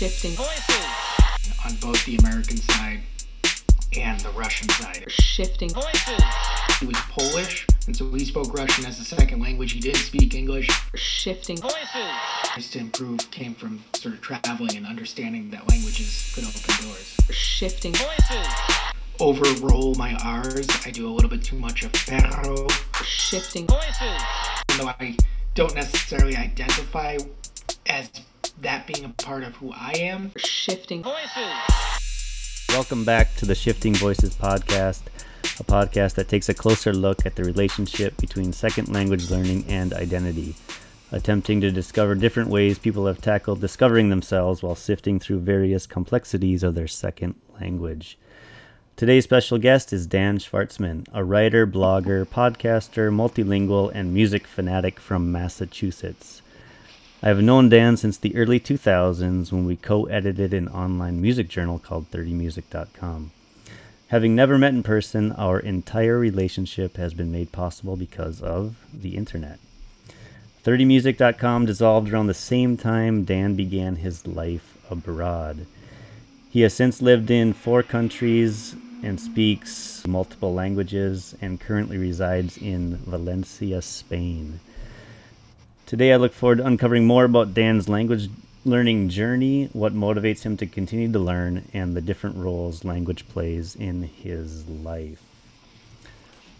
Shifting Voices. on both the American side and the Russian side. shifting Voices. He was Polish, and so he spoke Russian as a second language. He didn't speak English. shifting Voices. To improve came from sort of traveling and understanding that languages could open doors. shifting Voices. Overroll my R's. I do a little bit too much of perro, shifting Voices. even though I don't necessarily identify as that being a part of who I am. shifting Voices. Welcome back to the Shifting Voices podcast, a podcast that takes a closer look at the relationship between second language learning and identity, attempting to discover different ways people have tackled discovering themselves while sifting through various complexities of their second language. Today's special guest is Dan Schwartzman, a writer, blogger, podcaster, multilingual, and music fanatic from Massachusetts. I have known Dan since the early 2000s when we co edited an online music journal called 30music.com. Having never met in person, our entire relationship has been made possible because of the internet. 30music.com dissolved around the same time Dan began his life abroad. He has since lived in four countries and speaks multiple languages and currently resides in Valencia, Spain. Today, I look forward to uncovering more about Dan's language learning journey, what motivates him to continue to learn, and the different roles language plays in his life.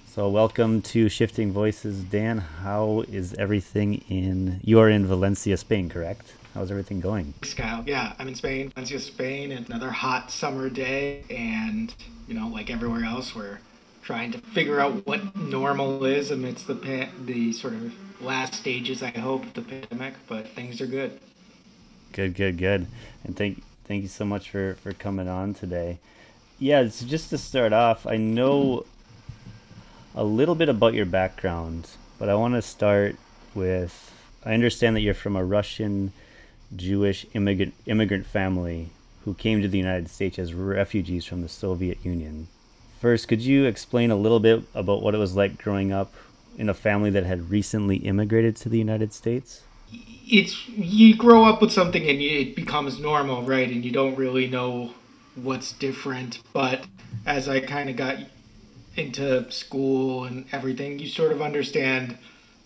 So, welcome to Shifting Voices, Dan. How is everything in? You are in Valencia, Spain, correct? How's everything going? Thanks, Kyle. Yeah, I'm in Spain, Valencia, Spain, and another hot summer day. And, you know, like everywhere else, we're trying to figure out what normal is amidst the the sort of last stages, I hope, of the pandemic. But things are good. Good, good, good. And thank thank you so much for for coming on today. Yeah, so just to start off, I know a little bit about your background, but I want to start with I understand that you're from a Russian Jewish immigrant immigrant family who came to the United States as refugees from the Soviet Union. First, could you explain a little bit about what it was like growing up in a family that had recently immigrated to the United States? It's you grow up with something and it becomes normal, right? And you don't really know what's different. But as I kind of got into school and everything, you sort of understand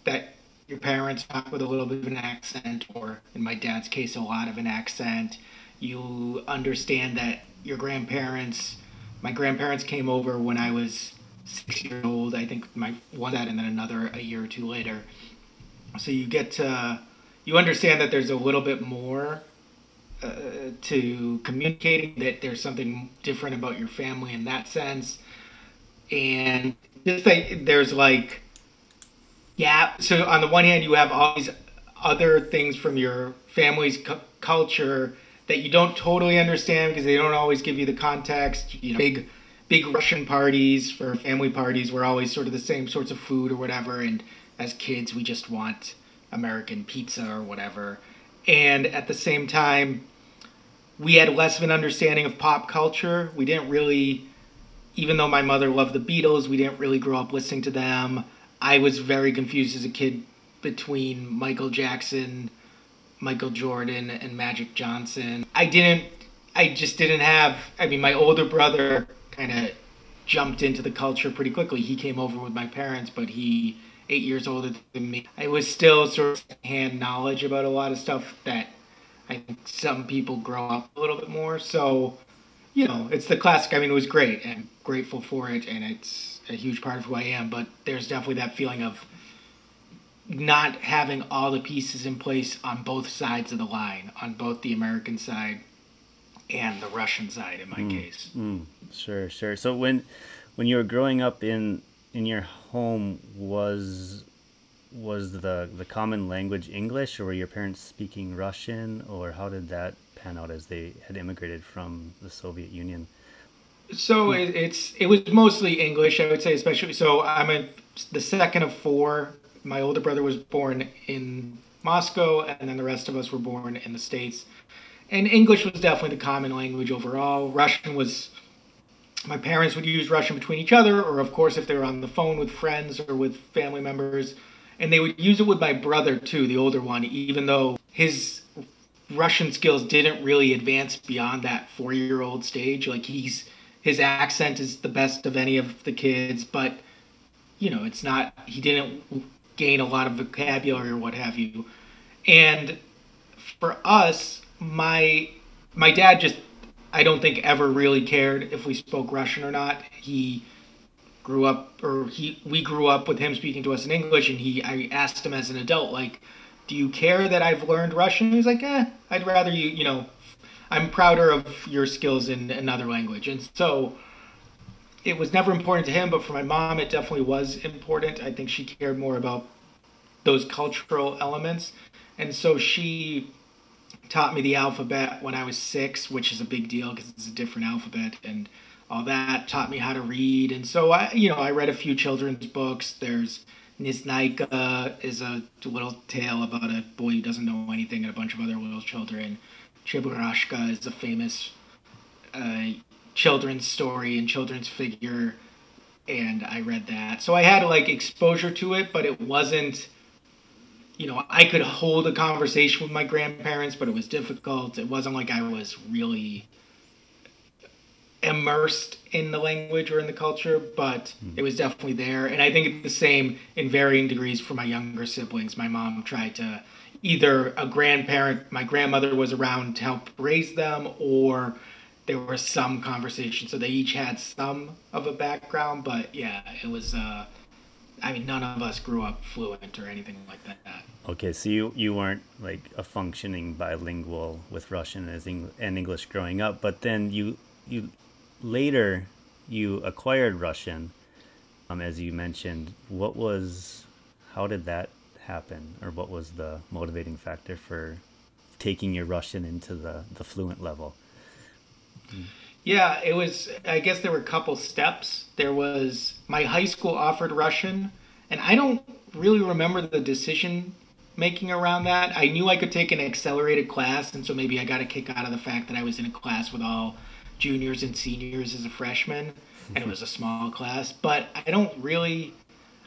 that your parents talk with a little bit of an accent, or in my dad's case, a lot of an accent. You understand that your grandparents, my grandparents came over when I was six years old. I think my one that, and then another a year or two later. So you get to, you understand that there's a little bit more uh, to communicating that there's something different about your family in that sense and just like there's like yeah so on the one hand you have all these other things from your family's cu- culture that you don't totally understand because they don't always give you the context you know big big russian parties for family parties were always sort of the same sorts of food or whatever and as kids we just want american pizza or whatever and at the same time we had less of an understanding of pop culture we didn't really even though my mother loved the Beatles, we didn't really grow up listening to them. I was very confused as a kid between Michael Jackson, Michael Jordan, and Magic Johnson. I didn't, I just didn't have, I mean, my older brother kind of jumped into the culture pretty quickly. He came over with my parents, but he, eight years older than me, I was still sort of hand knowledge about a lot of stuff that I think some people grow up a little bit more. So, you know, it's the classic. I mean, it was great, and grateful for it, and it's a huge part of who I am. But there's definitely that feeling of not having all the pieces in place on both sides of the line, on both the American side and the Russian side, in my case. Mm, sure, sure. So when when you were growing up in in your home, was was the the common language English, or were your parents speaking Russian, or how did that pan out as they had immigrated from the Soviet Union? So it, it's it was mostly English, I would say, especially. So I'm a, the second of four. My older brother was born in Moscow, and then the rest of us were born in the states. And English was definitely the common language overall. Russian was my parents would use Russian between each other, or of course if they were on the phone with friends or with family members, and they would use it with my brother too, the older one, even though his Russian skills didn't really advance beyond that four year old stage. Like he's his accent is the best of any of the kids, but you know it's not. He didn't gain a lot of vocabulary or what have you. And for us, my my dad just I don't think ever really cared if we spoke Russian or not. He grew up or he we grew up with him speaking to us in English and he I asked him as an adult like do you care that I've learned Russian? He's like, eh, I'd rather you, you know, I'm prouder of your skills in another language. And so it was never important to him, but for my mom, it definitely was important. I think she cared more about those cultural elements. And so she taught me the alphabet when I was six, which is a big deal because it's a different alphabet and all that. Taught me how to read. And so I, you know, I read a few children's books. There's Neznayka is a little tale about a boy who doesn't know anything and a bunch of other little children. Cheburashka is a famous uh, children's story and children's figure, and I read that. So I had like exposure to it, but it wasn't. You know, I could hold a conversation with my grandparents, but it was difficult. It wasn't like I was really immersed in the language or in the culture, but it was definitely there. And I think it's the same in varying degrees for my younger siblings. My mom tried to either a grandparent, my grandmother was around to help raise them, or there were some conversations. So they each had some of a background, but yeah, it was. Uh, I mean, none of us grew up fluent or anything like that. Okay, so you, you weren't like a functioning bilingual with Russian as Eng- and English growing up, but then you you later you acquired Russian, um, as you mentioned. What was, how did that happen, or what was the motivating factor for taking your Russian into the the fluent level? Yeah, it was. I guess there were a couple steps. There was my high school offered Russian, and I don't really remember the decision making around that. I knew I could take an accelerated class, and so maybe I got a kick out of the fact that I was in a class with all juniors and seniors as a freshman, and it mm-hmm. was a small class. But I don't really,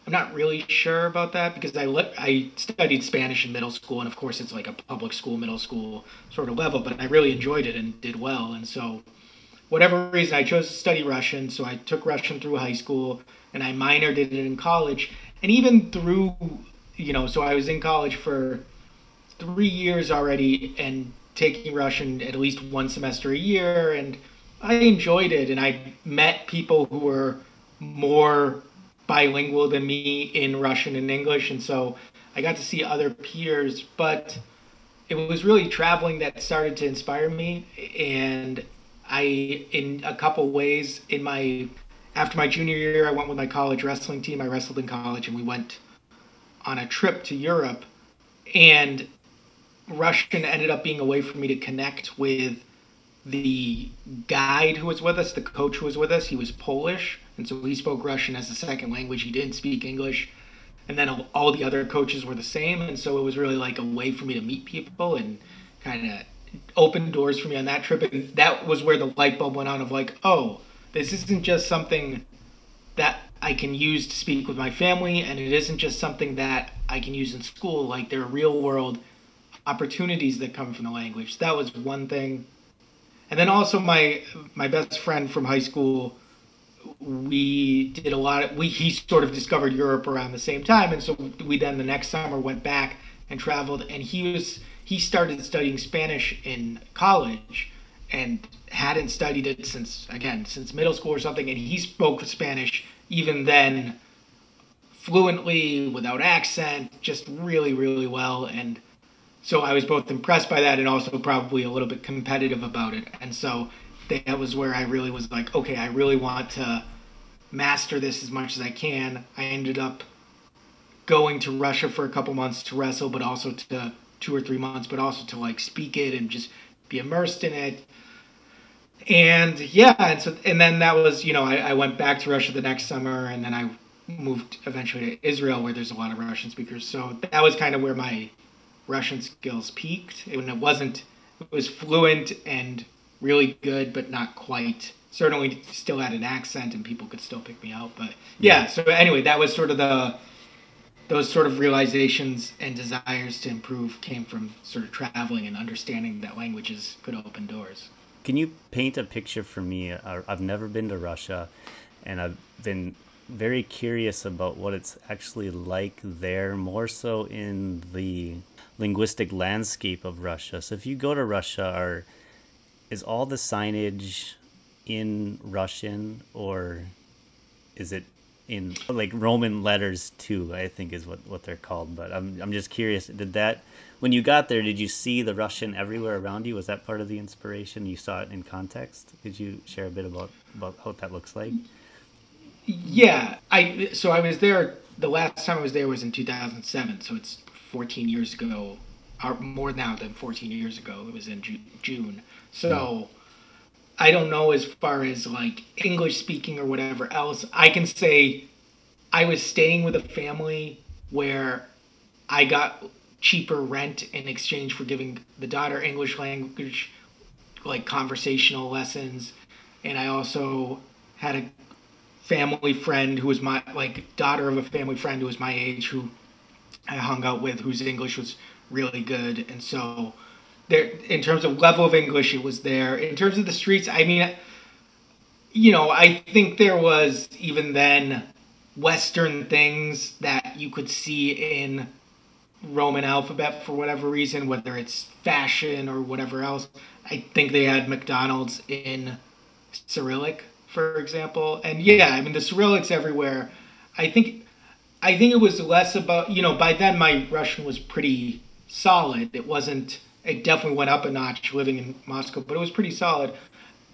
I'm not really sure about that because I le- I studied Spanish in middle school, and of course it's like a public school, middle school sort of level. But I really enjoyed it and did well, and so whatever reason I chose to study Russian. So I took Russian through high school, and I minored in it in college, and even through, you know, so I was in college for three years already and taking Russian at least one semester a year and I enjoyed it, and I met people who were more bilingual than me in Russian and English, and so I got to see other peers. But it was really traveling that started to inspire me, and I, in a couple ways, in my after my junior year, I went with my college wrestling team. I wrestled in college, and we went on a trip to Europe, and Russian ended up being a way for me to connect with the guide who was with us, the coach who was with us, he was Polish, and so he spoke Russian as a second language. He didn't speak English, and then all the other coaches were the same, and so it was really like a way for me to meet people and kind of open doors for me on that trip. And that was where the light bulb went on of like, oh, this isn't just something that I can use to speak with my family, and it isn't just something that I can use in school. Like there are real world opportunities that come from the language. That was one thing and then also my my best friend from high school we did a lot of we he sort of discovered Europe around the same time and so we then the next summer went back and traveled and he was he started studying Spanish in college and hadn't studied it since again since middle school or something and he spoke Spanish even then fluently without accent just really really well and so I was both impressed by that and also probably a little bit competitive about it. And so that was where I really was like, okay, I really want to master this as much as I can. I ended up going to Russia for a couple months to wrestle, but also to two or three months, but also to like speak it and just be immersed in it. And yeah, and so and then that was you know I, I went back to Russia the next summer, and then I moved eventually to Israel where there's a lot of Russian speakers. So that was kind of where my Russian skills peaked. and it wasn't, it was fluent and really good, but not quite. Certainly still had an accent and people could still pick me out. But yeah, so anyway, that was sort of the those sort of realizations and desires to improve came from sort of traveling and understanding that languages could open doors. Can you paint a picture for me? I've never been to Russia, and I've been very curious about what it's actually like there, more so in the linguistic landscape of Russia. So if you go to Russia, are is all the signage in Russian or is it in like Roman letters too? I think is what, what they're called. But I'm I'm just curious. Did that when you got there? Did you see the Russian everywhere around you? Was that part of the inspiration? You saw it in context. Could you share a bit about about what that looks like? Yeah, I so I was there. The last time I was there was in 2007. So it's 14 years ago, or more now than 14 years ago. It was in Ju- June. So. I don't know as far as like English speaking or whatever else. I can say I was staying with a family where I got cheaper rent in exchange for giving the daughter English language like conversational lessons and I also had a family friend who was my like daughter of a family friend who was my age who I hung out with whose English was really good and so there in terms of level of English, it was there. In terms of the streets, I mean, you know, I think there was even then Western things that you could see in Roman alphabet for whatever reason, whether it's fashion or whatever else. I think they had McDonald's in Cyrillic, for example, and yeah, I mean the Cyrillic's everywhere. I think, I think it was less about you know by then my Russian was pretty solid. It wasn't it definitely went up a notch living in Moscow, but it was pretty solid.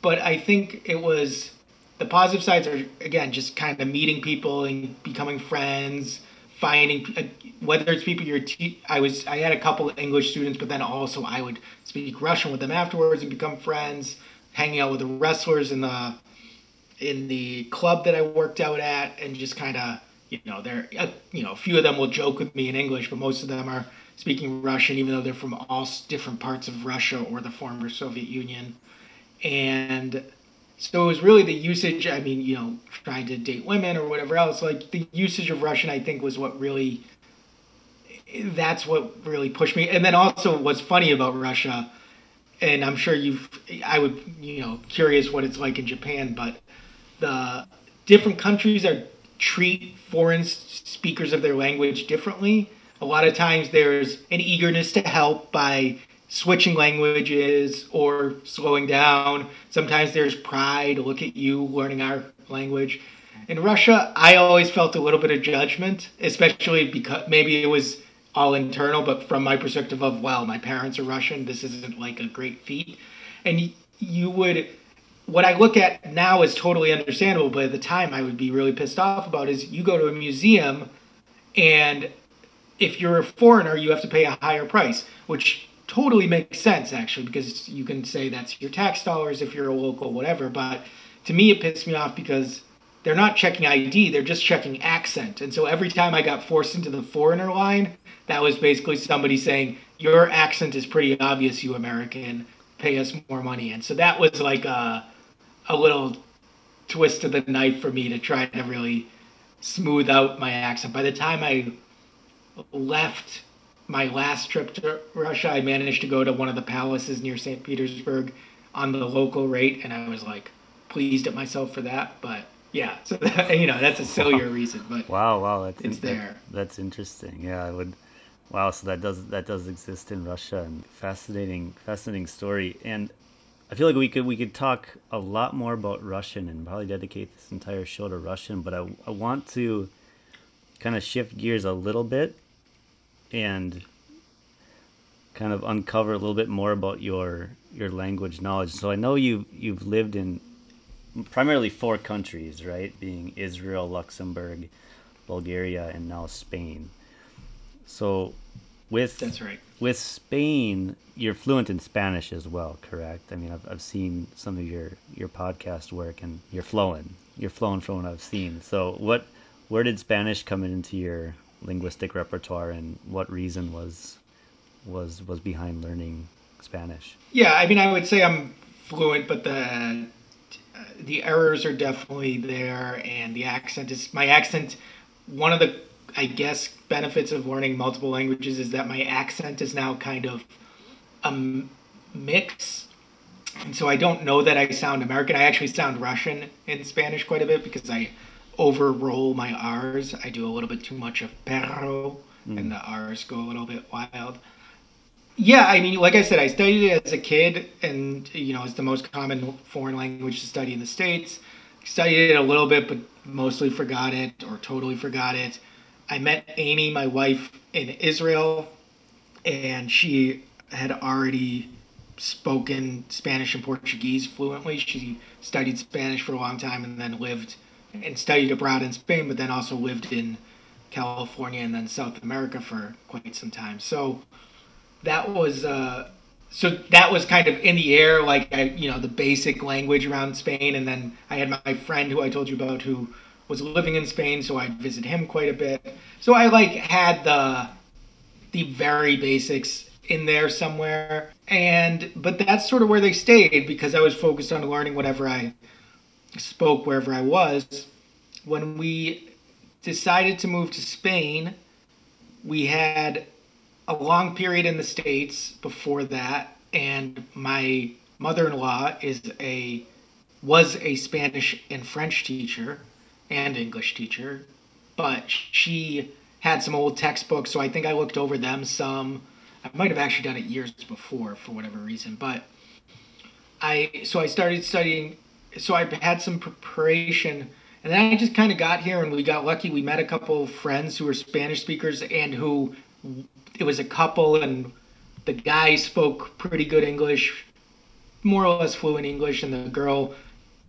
But I think it was the positive sides are again just kind of meeting people and becoming friends, finding uh, whether it's people you're. Te- I was I had a couple of English students, but then also I would speak Russian with them afterwards and become friends, hanging out with the wrestlers in the in the club that I worked out at, and just kind of you know they're uh, you know a few of them will joke with me in English, but most of them are speaking Russian, even though they're from all different parts of Russia or the former Soviet Union. And so it was really the usage, I mean, you know, trying to date women or whatever else, like the usage of Russian, I think, was what really, that's what really pushed me. And then also what's funny about Russia, and I'm sure you've, I would, you know, curious what it's like in Japan, but the different countries are treat foreign speakers of their language differently a lot of times there's an eagerness to help by switching languages or slowing down. Sometimes there's pride. Look at you learning our language. In Russia, I always felt a little bit of judgment, especially because maybe it was all internal, but from my perspective of, well, my parents are Russian, this isn't like a great feat. And you would, what I look at now is totally understandable, but at the time I would be really pissed off about is you go to a museum and if you're a foreigner, you have to pay a higher price, which totally makes sense actually, because you can say that's your tax dollars if you're a local, whatever. But to me, it pissed me off because they're not checking ID, they're just checking accent. And so every time I got forced into the foreigner line, that was basically somebody saying, Your accent is pretty obvious, you American, pay us more money. And so that was like a, a little twist of the knife for me to try to really smooth out my accent. By the time I left my last trip to Russia, I managed to go to one of the palaces near St. Petersburg on the local rate, and I was like pleased at myself for that. But yeah, so that, you know that's a sillier reason, but wow, wow, that's it's in, there. That, that's interesting. Yeah, I would. Wow, so that does that does exist in Russia, and fascinating, fascinating story. And I feel like we could we could talk a lot more about Russian and probably dedicate this entire show to Russian. But I I want to kind of shift gears a little bit and kind of uncover a little bit more about your your language knowledge. So I know you you've lived in primarily four countries, right? Being Israel, Luxembourg, Bulgaria, and now Spain. So with That's right. With Spain, you're fluent in Spanish as well, correct? I mean, I've, I've seen some of your your podcast work, and you're flowing. You're flowing from what I've seen. So, what, where did Spanish come into your linguistic repertoire and what reason was was was behind learning Spanish? Yeah, I mean, I would say I'm fluent, but the the errors are definitely there, and the accent is my accent. One of the I guess benefits of learning multiple languages is that my accent is now kind of a mix. And so I don't know that I sound American. I actually sound Russian in Spanish quite a bit because I over roll my R's. I do a little bit too much of perro, hmm. and the R's go a little bit wild. Yeah, I mean, like I said, I studied it as a kid, and you know, it's the most common foreign language to study in the states. Studied it a little bit, but mostly forgot it or totally forgot it. I met Amy, my wife, in Israel, and she had already spoken Spanish and Portuguese fluently. She studied Spanish for a long time and then lived and studied abroad in Spain, but then also lived in California and then South America for quite some time. So that was uh, so that was kind of in the air, like I, you know, the basic language around Spain. And then I had my friend who I told you about who was living in Spain, so I'd visit him quite a bit. So I like had the the very basics in there somewhere. And but that's sort of where they stayed because I was focused on learning whatever I spoke wherever I was. When we decided to move to Spain, we had a long period in the states before that and my mother-in-law is a was a Spanish and French teacher and English teacher, but she had some old textbooks, so I think I looked over them some. I might have actually done it years before for whatever reason, but I so I started studying. So I had some preparation, and then I just kind of got here, and we got lucky. We met a couple of friends who were Spanish speakers, and who it was a couple, and the guy spoke pretty good English, more or less fluent English, and the girl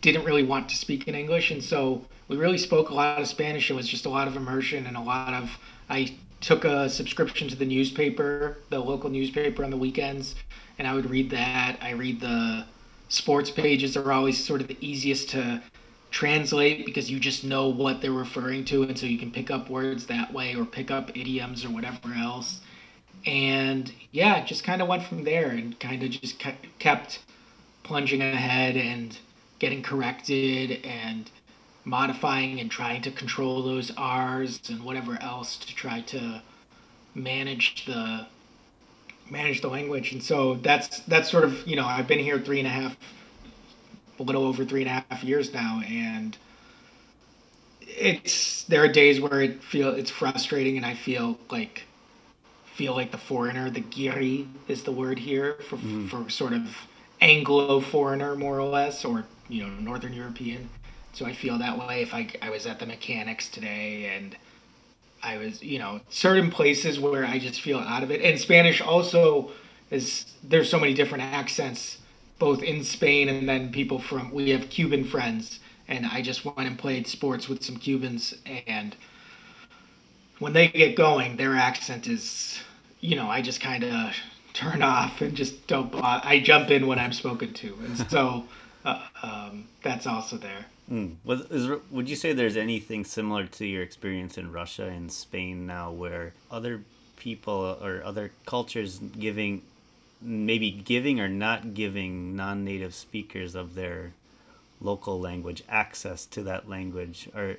didn't really want to speak in English, and so we really spoke a lot of Spanish. It was just a lot of immersion and a lot of I took a subscription to the newspaper, the local newspaper on the weekends, and I would read that. I read the sports pages are always sort of the easiest to translate because you just know what they're referring to and so you can pick up words that way or pick up idioms or whatever else. And yeah just kind of went from there and kind of just kept plunging ahead and getting corrected and modifying and trying to control those r's and whatever else to try to manage the manage the language. And so that's that's sort of you know i've been here three and a half a little over three and a half years now. And it's there are days where it feel it's frustrating and i feel like feel like the foreigner the guiri is the word here for mm. for sort of anglo foreigner more or less or you know northern european. So i feel that way if i, I was at the mechanics today and I was, you know, certain places where I just feel out of it. And Spanish also is there's so many different accents both in Spain and then people from we have Cuban friends and I just went and played sports with some Cubans and when they get going their accent is you know I just kind of turn off and just don't I jump in when I'm spoken to and so uh, um, that's also there. Mm. Was, is, would you say there's anything similar to your experience in Russia and Spain now, where other people or other cultures giving, maybe giving or not giving non-native speakers of their local language access to that language, or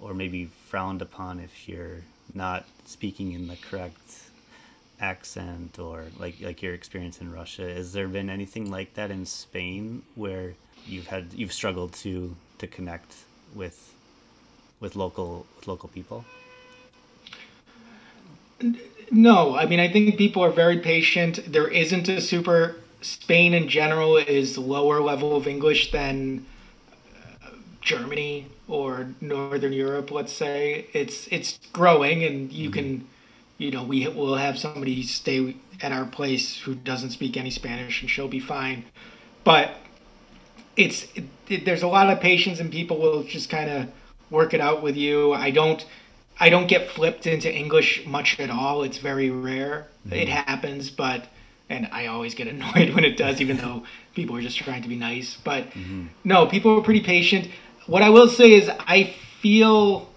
or maybe frowned upon if you're not speaking in the correct accent or like like your experience in Russia. Has there been anything like that in Spain where you've had you've struggled to to connect with with local with local people? No, I mean I think people are very patient. There isn't a super Spain in general is lower level of English than uh, Germany or Northern Europe. Let's say it's it's growing, and you mm-hmm. can, you know, we will have somebody stay at our place who doesn't speak any Spanish, and she'll be fine. But it's it, it, there's a lot of patience and people will just kind of work it out with you. I don't I don't get flipped into English much at all. It's very rare. Mm-hmm. It happens, but and I always get annoyed when it does, even though people are just trying to be nice. But mm-hmm. no, people are pretty patient. What I will say is, I feel,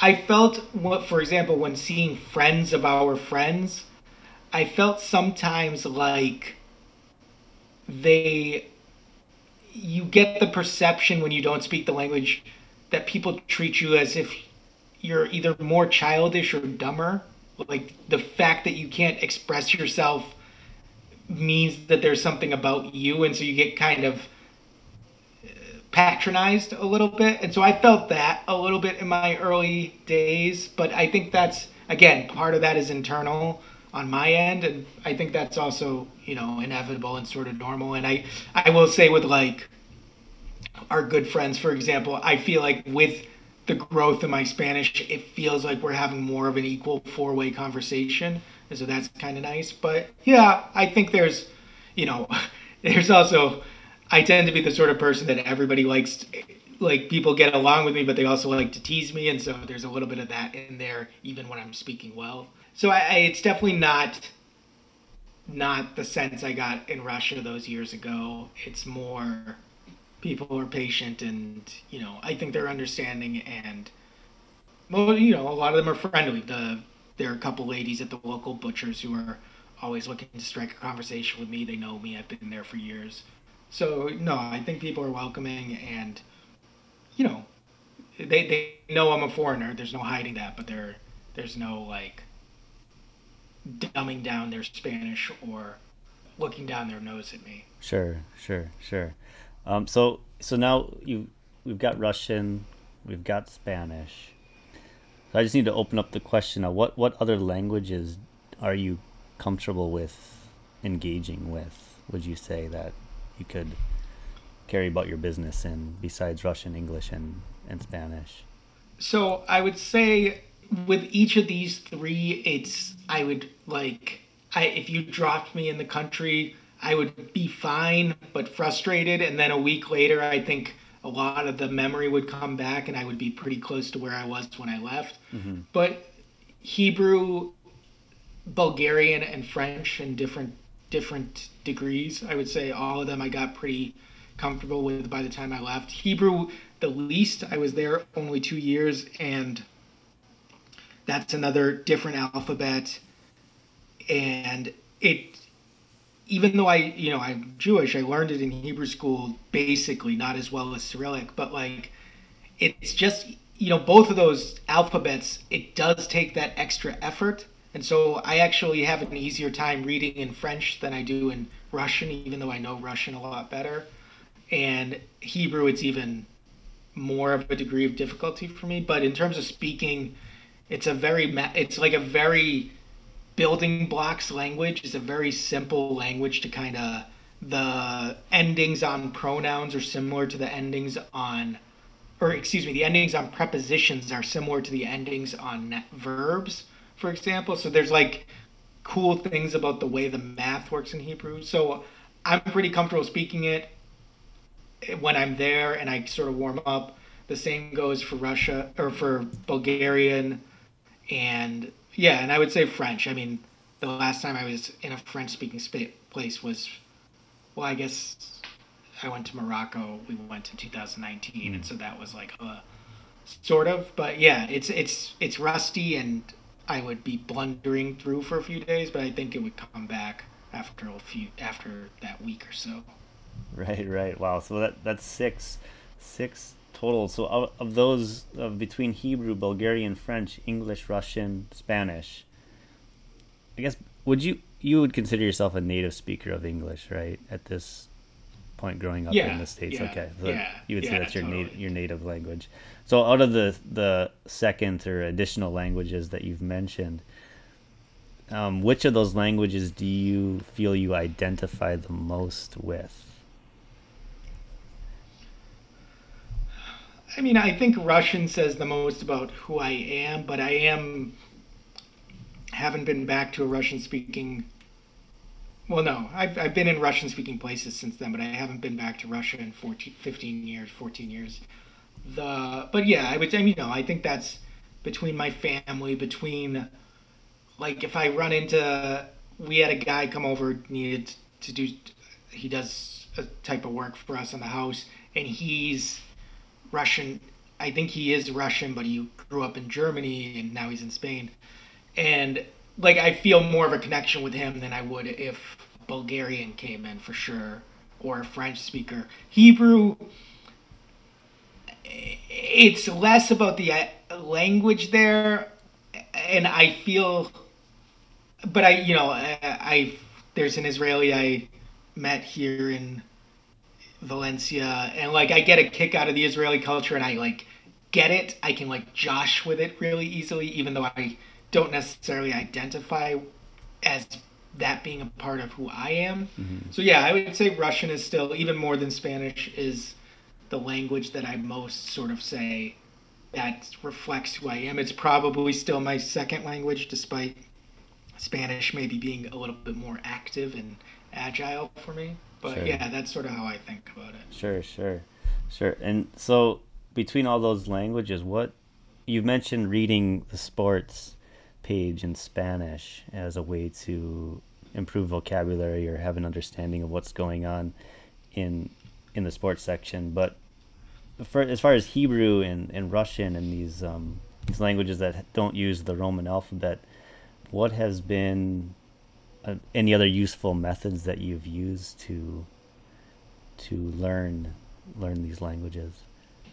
I felt, what, for example, when seeing friends of our friends, I felt sometimes like they you get the perception when you don't speak the language that people treat you as if you're either more childish or dumber. Like the fact that you can't express yourself means that there's something about you, and so you get kind of uh, patronized a little bit. And so I felt that a little bit in my early days, but I think that's again part of that is internal on my end and I think that's also, you know, inevitable and sort of normal and I I will say with like our good friends for example, I feel like with the growth of my Spanish, it feels like we're having more of an equal four-way conversation. And so that's kind of nice, but yeah, I think there's, you know, there's also I tend to be the sort of person that everybody likes like people get along with me, but they also like to tease me, and so there's a little bit of that in there, even when I'm speaking well. So I, I, it's definitely not not the sense I got in Russia those years ago. It's more people are patient, and you know I think they're understanding, and well, you know a lot of them are friendly. The there are a couple ladies at the local butchers who are always looking to strike a conversation with me. They know me. I've been there for years. So no, I think people are welcoming and you know, they they know I'm a foreigner. There's no hiding that, but there there's no like dumbing down their Spanish or looking down their nose at me. Sure, sure, sure. Um, so so now you we've got Russian, we've got Spanish. So I just need to open up the question now. What what other languages are you comfortable with engaging with? Would you say that you could carry about your business in besides Russian, English, and, and Spanish? So I would say with each of these three, it's I would like I if you dropped me in the country, I would be fine but frustrated, and then a week later, I think a lot of the memory would come back, and I would be pretty close to where I was when I left. Mm-hmm. But Hebrew, Bulgarian, and French in different different degrees, I would say all of them I got pretty comfortable with by the time I left. Hebrew, the least. I was there only two years, and that's another different alphabet. And it, even though I, you know, I'm Jewish, I learned it in Hebrew school basically, not as well as Cyrillic, but like, it's just, you know, both of those alphabets, it does take that extra effort. And so I actually have an easier time reading in French than I do in Russian, even though I know Russian a lot better and Hebrew, it's even more of a degree of difficulty for me. But in terms of speaking, it's a very it's like a very building blocks language. It's a very simple language to kind of the endings on pronouns are similar to the endings on or excuse me the endings on prepositions are similar to the endings on verbs for example so there's like cool things about the way the math works in hebrew so i'm pretty comfortable speaking it eh, when I'm there and I sort of warm up. The same goes for Russia or for Bulgarian and yeah, and I would say French. I mean, the last time I was in a French speaking sp- place was, well, I guess I went to Morocco. We went in 2019, mm. and so that was like a sort of. But yeah, it's it's it's rusty, and I would be blundering through for a few days, but I think it would come back after a few after that week or so. Right, right. Wow. So that that's six, six total. So of, of those of between Hebrew, Bulgarian, French, English, Russian, Spanish. I guess would you you would consider yourself a native speaker of English, right? At this point, growing up yeah, in the states, yeah, okay. So yeah, you would say that's your totally. native your native language. So out of the the second or additional languages that you've mentioned, um, which of those languages do you feel you identify the most with? I mean, I think Russian says the most about who I am, but I am haven't been back to a Russian speaking. Well, no, I've, I've been in Russian speaking places since then, but I haven't been back to Russia in 14, 15 years, 14 years. The but yeah, I would say you know I think that's between my family, between like if I run into we had a guy come over needed to do he does a type of work for us in the house and he's Russian. I think he is Russian, but he grew up in Germany and now he's in Spain. And like I feel more of a connection with him than I would if Bulgarian came in for sure or a French speaker. Hebrew it's less about the uh, language there, and I feel, but I, you know, I, I there's an Israeli I met here in Valencia, and like I get a kick out of the Israeli culture, and I like get it. I can like josh with it really easily, even though I don't necessarily identify as that being a part of who I am. Mm-hmm. So yeah, I would say Russian is still even more than Spanish is the language that I most sort of say that reflects who I am. It's probably still my second language, despite Spanish maybe being a little bit more active and agile for me. But Sure. yeah, that's sort of how I think about it. Sure, sure, sure. And so, between all those languages, what you mentioned reading the sports page in Spanish as a way to improve vocabulary or have an understanding of what's going on in in the sports section. But for, as far as Hebrew and, and Russian and these um, these languages that don't use the Roman alphabet, what has been uh, any other useful methods that you've used to to learn learn these languages?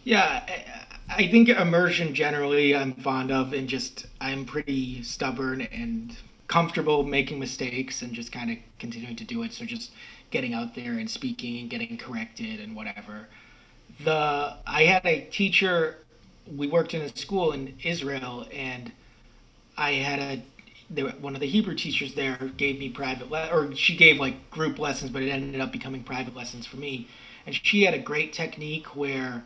Yeah, I, I think immersion generally I'm fond of, and just I'm pretty stubborn and comfortable making mistakes and just kind of continuing to do it. So just getting out there and speaking and getting corrected and whatever. The I had a teacher. We worked in a school in Israel, and I had a one of the Hebrew teachers there gave me private le- or she gave like group lessons, but it ended up becoming private lessons for me. And she had a great technique where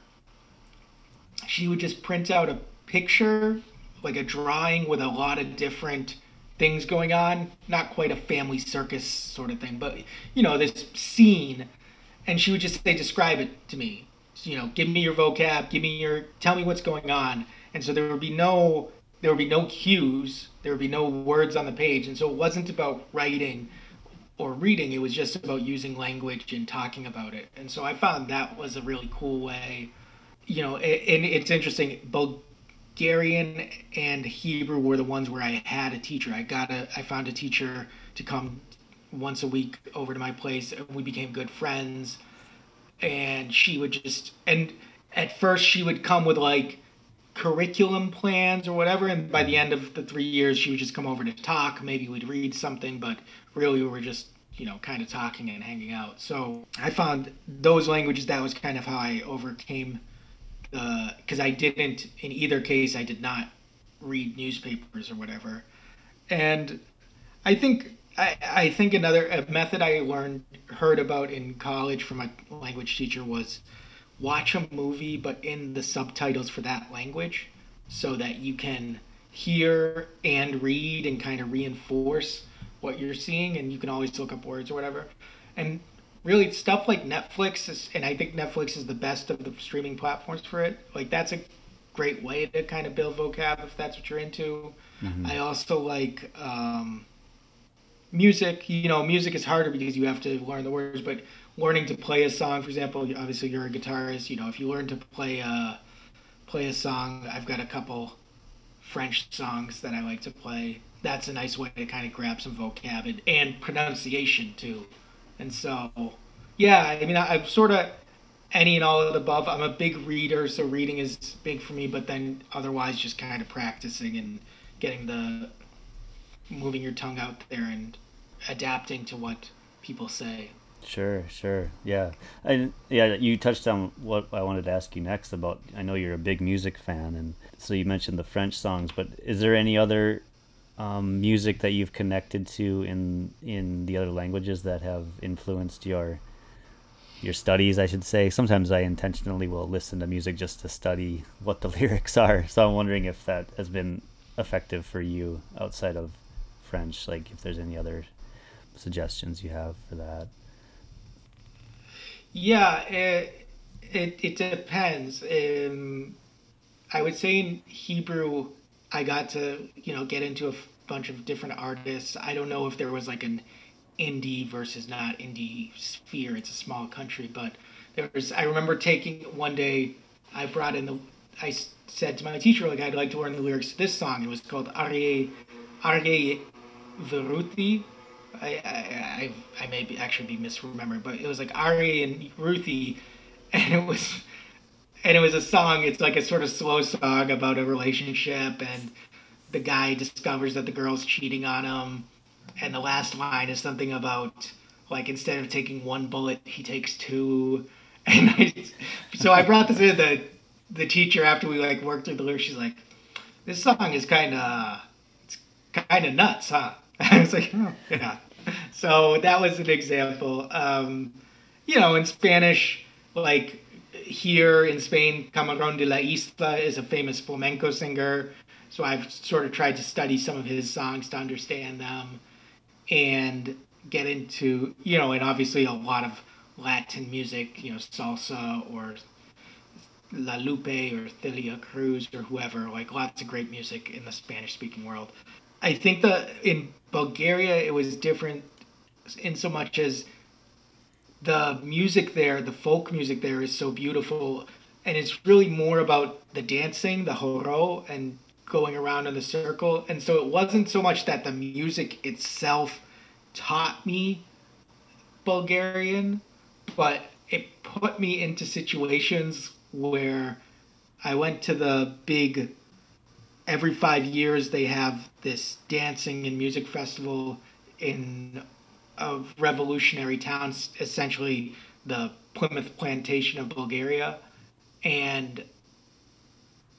she would just print out a picture, like a drawing with a lot of different things going on. Not quite a family circus sort of thing, but you know, this scene. And she would just say, describe it to me. You know, give me your vocab, give me your, tell me what's going on. And so there would be no, there would be no cues, there would be no words on the page. And so it wasn't about writing or reading, it was just about using language and talking about it. And so I found that was a really cool way you know, and it's interesting. Bulgarian and Hebrew were the ones where I had a teacher. I got a, I found a teacher to come once a week over to my place, we became good friends. And she would just, and at first she would come with like curriculum plans or whatever, and by the end of the three years, she would just come over to talk. Maybe we'd read something, but really we were just you know kind of talking and hanging out. So I found those languages that was kind of how I overcame the because I didn't in either case I did not read newspapers or whatever, and I think I, I think another method I learned heard about in college from a language teacher was watch a movie but in the subtitles for that language so that you can hear and read and kind of reinforce what you're seeing and you can always look up words or whatever and really stuff like Netflix is, and I think Netflix is the best of the streaming platforms for it. Like that's a great way to kind of build vocab if that's what you're into. I also like um, music. You know, music is harder because you have to learn the words, but learning to play a song, for example, obviously you're a guitarist. You know, if you learn to play a play a song, I've got a couple French songs that I like to play. That's a nice way to kind of grab some vocab and, and pronunciation too. And so, yeah, I mean, I, I'm sort of any and all of the above. I'm a big reader, so reading is big for me. But then otherwise, just kind of practicing and getting the moving your tongue out there and adapting to what people say. Sure, sure. Yeah. And yeah, you touched on what I wanted to ask you next about I know you're a big music fan and so you mentioned the French songs, but is there any other um, music that you've connected to in in the other languages that have influenced your your studies, I should say. Sometimes I intentionally will listen to music just to study what the lyrics are. So I'm wondering if that has been effective for you outside of French, like if there's any other suggestions you have for that. Yeah, it it, it depends. Um, I would say in Hebrew, I got to you know get into a f- bunch of different artists. I don't know if there was like an indie versus not indie sphere. It's a small country, but there was. I remember taking one day. I brought in the. I said to my teacher like I'd like to learn the lyrics to this song. It was called Arye Arye Veruti. I, I, I, I may be actually be misremembering, but it was like Ari and Ruthie, and it was and it was a song. It's like a sort of slow song about a relationship, and the guy discovers that the girl's cheating on him, and the last line is something about like instead of taking one bullet, he takes two, and I, so I brought this in the the teacher after we like worked through the lyrics. She's like, "This song is kind of it's kind of nuts, huh?" I was like, oh, "Yeah." So that was an example. Um, you know, in Spanish, like here in Spain, Camarón de la Isla is a famous flamenco singer. So I've sort of tried to study some of his songs to understand them and get into, you know, and obviously a lot of Latin music, you know, salsa or La Lupe or Celia Cruz or whoever, like lots of great music in the Spanish speaking world. I think that in Bulgaria it was different in so much as the music there, the folk music there is so beautiful and it's really more about the dancing, the horo and going around in the circle. And so it wasn't so much that the music itself taught me Bulgarian, but it put me into situations where I went to the big every 5 years they have this dancing and music festival in a revolutionary town, essentially the Plymouth plantation of Bulgaria. And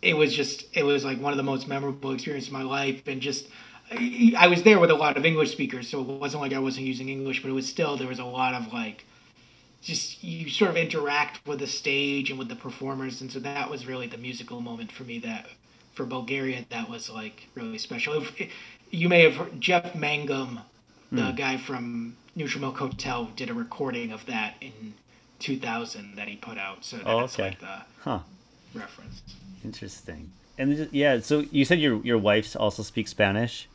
it was just, it was like one of the most memorable experiences of my life. And just, I was there with a lot of English speakers, so it wasn't like I wasn't using English, but it was still, there was a lot of like, just you sort of interact with the stage and with the performers. And so that was really the musical moment for me that, for Bulgaria, that was like really special. If, you may have heard Jeff Mangum the mm. guy from Neutral Milk Hotel did a recording of that in 2000 that he put out. So that's oh, okay. like the huh. reference. Interesting. And yeah, so you said your your wife also speaks Spanish,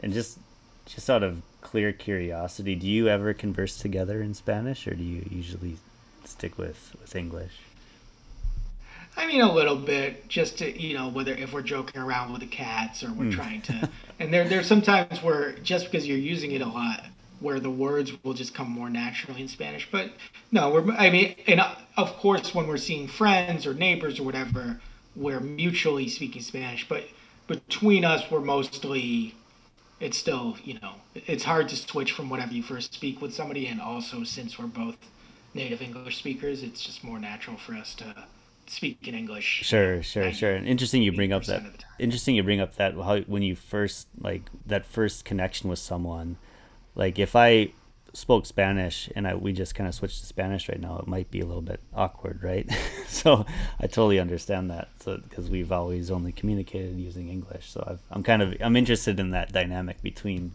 and just just out of clear curiosity, do you ever converse together in Spanish, or do you usually stick with with English? I mean, a little bit, just to you know, whether if we're joking around with the cats or we're mm. trying to, and there there's sometimes where just because you're using it a lot, where the words will just come more naturally in Spanish. But no, we're I mean, and uh, of course when we're seeing friends or neighbors or whatever, we're mutually speaking Spanish. But between us, we're mostly, it's still you know, it's hard to switch from whatever you first speak with somebody, and also since we're both native English speakers, it's just more natural for us to speak in English. Sure, sure, sure. And interesting you bring up that. Interesting you bring up that how when you first like that first connection with someone, like if I spoke Spanish and I we just kind of switched to Spanish right now, it might be a little bit awkward, right? so I totally understand that. So because we've always only communicated using English, so I've, I'm kind of I'm interested in that dynamic between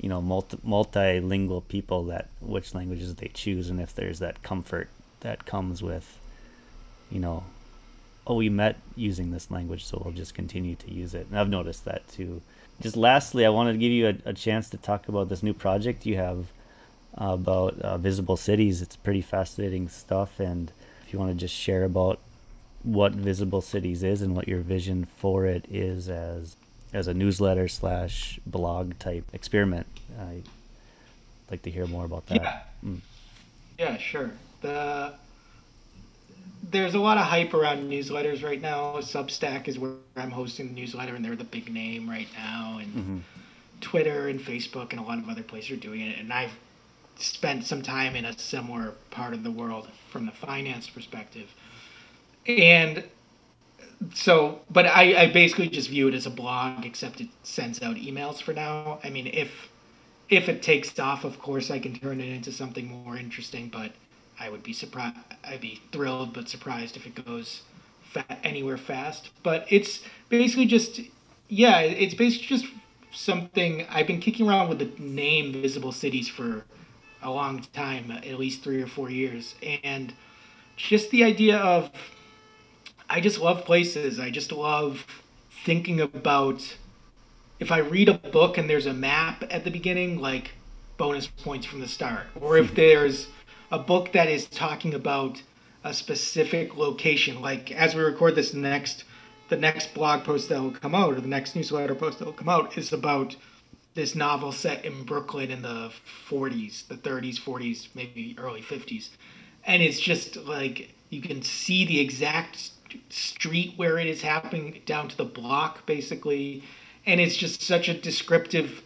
you know multi, multilingual people that which languages they choose and if there's that comfort that comes with you know, oh, we met using this language, so we'll just continue to use it. And I've noticed that too. Just lastly, I wanted to give you a, a chance to talk about this new project you have about uh, visible cities. It's pretty fascinating stuff, and if you want to just share about what visible cities is and what your vision for it is as as a newsletter slash blog type experiment, I'd like to hear more about that. Yeah, mm. yeah, sure. The there's a lot of hype around newsletters right now. Substack is where I'm hosting the newsletter, and they're the big name right now. And mm-hmm. Twitter and Facebook and a lot of other places are doing it. And I've spent some time in a similar part of the world from the finance perspective. And so, but I, I basically just view it as a blog, except it sends out emails for now. I mean, if if it takes off, of course, I can turn it into something more interesting. But I would be surprised. I'd be thrilled, but surprised if it goes fa- anywhere fast. But it's basically just, yeah, it's basically just something I've been kicking around with the name Visible Cities for a long time, at least three or four years, and just the idea of, I just love places. I just love thinking about if I read a book and there's a map at the beginning, like bonus points from the start, or if there's a book that is talking about a specific location. Like as we record this next, the next blog post that will come out, or the next newsletter post that will come out, is about this novel set in Brooklyn in the 40s, the 30s, 40s, maybe early 50s, and it's just like You can see the exact street where it is happening down to the block, basically. And it's just such a descriptive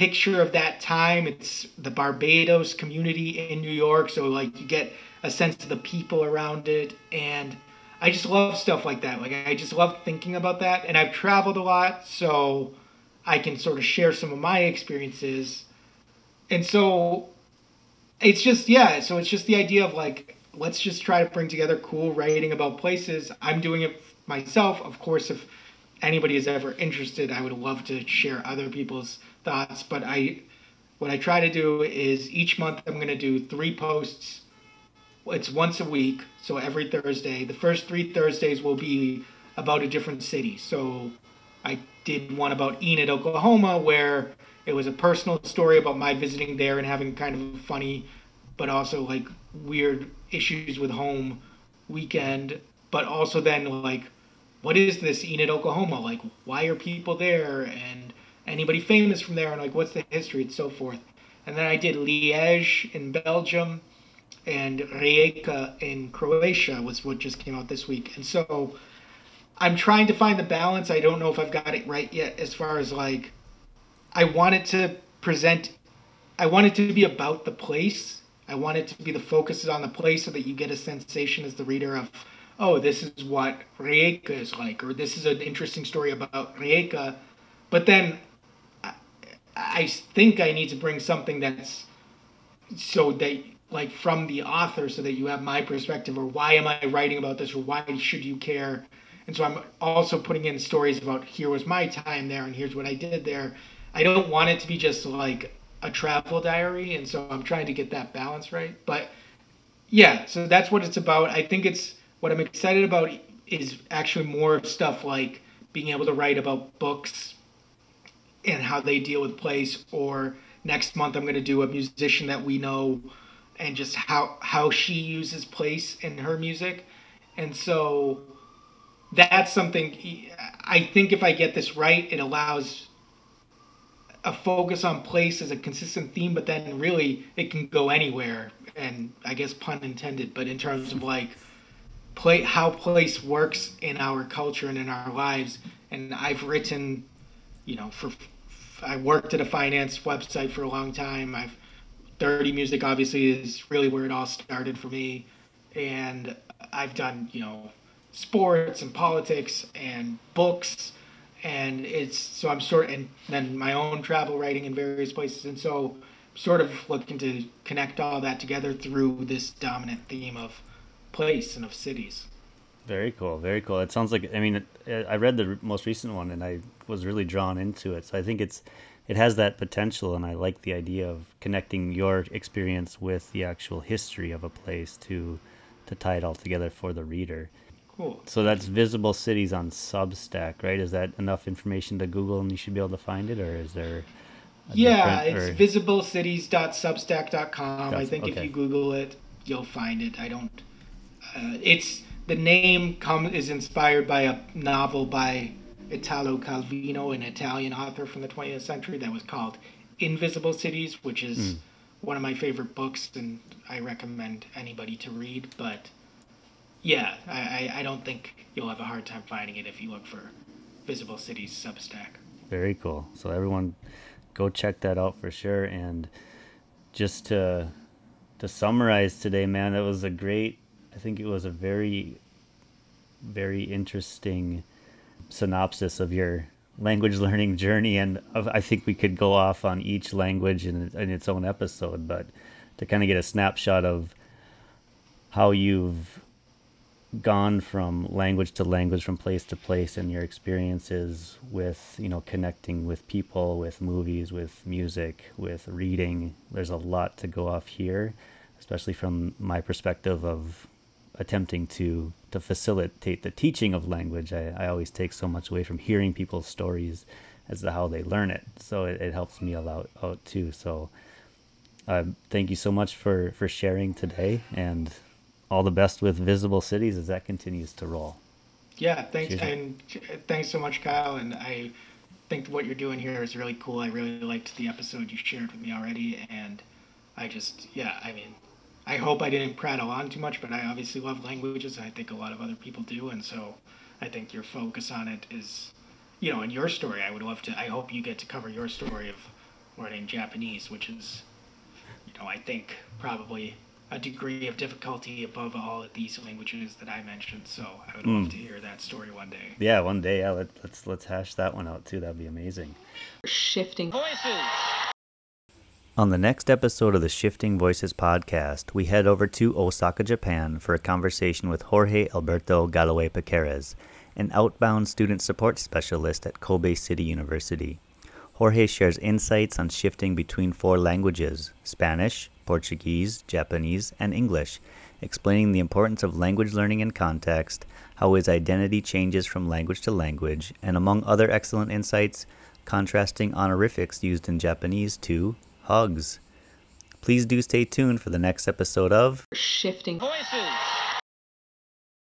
picture of that time. It's the Barbados community in New York, so like you get a sense of the people around it and I just love stuff like that. Like I just love thinking about that and I've traveled a lot, so I can sort of share some of my experiences. And so it's just yeah, so it's just the idea of like let's just try to bring together cool writing about places. I'm doing it myself, of course if anybody is ever interested, I would love to share other people's thoughts, but I what I try to do is each month I'm going to do 3 posts it's once a week, so every Thursday. The first three Thursdays will be about a different city. So I did one about Enid, Oklahoma, where it was a personal story about my visiting there and having kind of funny, but also like weird issues with home weekend. But also then like, what is this Enid, Oklahoma? Like, why are people there? And anybody famous from there? And like, what's the history and so forth. And then I did Liège in Belgium and Rijeka in Croatia was what just came out this week. And so I'm trying to find the balance. I don't know if I've got it right yet as far as like I want it to present I want it to be about the place. I want it to be the focus on the place so that you get a sensation as the reader of oh, this is what Rijeka is like or this is an interesting story about Rijeka. But then I think I need to bring something that's so that like from the author so that you have my perspective or why am I writing about this or why should you care? And so I'm also putting in stories about here was my time there and here's what I did there. I don't want it to be just like a travel diary and so I'm trying to get that balance right. But yeah, so that's what it's about. I think it's what I'm excited about is actually more stuff like being able to write about books and how they deal with place or next month I'm going to do a musician that we know and just how how she uses place in her music. And so that's something i think if i get this right it allows a focus on place as a consistent theme but then really it can go anywhere and i guess pun intended but in terms of like play how place works in our culture and in our lives. And i've written you know for i worked at a finance website for a long time. I've dirty music obviously is really where it all started for me. And i've done you know sports and politics and books. And it's so i'm sort and then my own travel writing in various places. And so sort of looking to connect all that together through this dominant theme of place and of cities very cool very cool. It sounds like i mean i read the most recent one and i was really drawn into it. So i think it's it has that potential and i like the idea of connecting your experience with the actual history of a place to to tie it all together for the reader. Cool. So that's visible cities on substack right? Is that enough information to google and you should be able to find it or is there yeah it's or... visiblecities.substack.com i think okay. if you google it you'll find it. I don't uh, it's the name come is inspired by a novel by Italo Calvino, an Italian author from the 20th century, that was called Invisible Cities, which is mm. one of my favorite books, and I recommend anybody to read. But yeah, I, I don't think you'll have a hard time finding it if you look for Visible Cities Substack. Very cool. So everyone, go check that out for sure. And just to to summarize today, man, that was a great. I think it was a very, very interesting synopsis of your language learning journey and i think we could go off on each language in, in its own episode but to kind of get a snapshot of how you've gone from language to language from place to place and your experiences with you know connecting with people with movies with music with reading. There's a lot to go off here especially from my perspective of attempting to to facilitate the teaching of language, I, I always take so much away from hearing people's stories as to how they learn it. So it, it helps me a lot out too. So uh, thank you so much for for sharing today, and all the best with Visible Cities as that continues to roll. Yeah, thanks, Cheers. and thanks so much, Kyle. And I think what you're doing here is really cool. I really liked the episode you shared with me already, and I just, yeah, I mean, I hope I didn't prattle on too much, but I obviously love languages. I think a lot of other people do, and so I think your focus on it is, you know, in your story. I would love to. I hope you get to cover your story of learning Japanese, which is, you know, I think probably a degree of difficulty above all of these languages that I mentioned. So I would love hmm. to hear that story one day. Yeah, one day. Yeah, let, let's let's hash that one out too. That'd be amazing. shifting, On the next episode of the Shifting Voices podcast, we head over to Osaka, Japan for a conversation with Jorge Alberto Galloway Piqueres, an outbound student support specialist at Kobe City University. Jorge shares insights on shifting between four languages Spanish, Portuguese, Japanese, and English, explaining the importance of language learning in context, how his identity changes from language to language, and among other excellent insights, contrasting honorifics used in Japanese to hugs. Please do stay tuned for the next episode of shifting. Voices.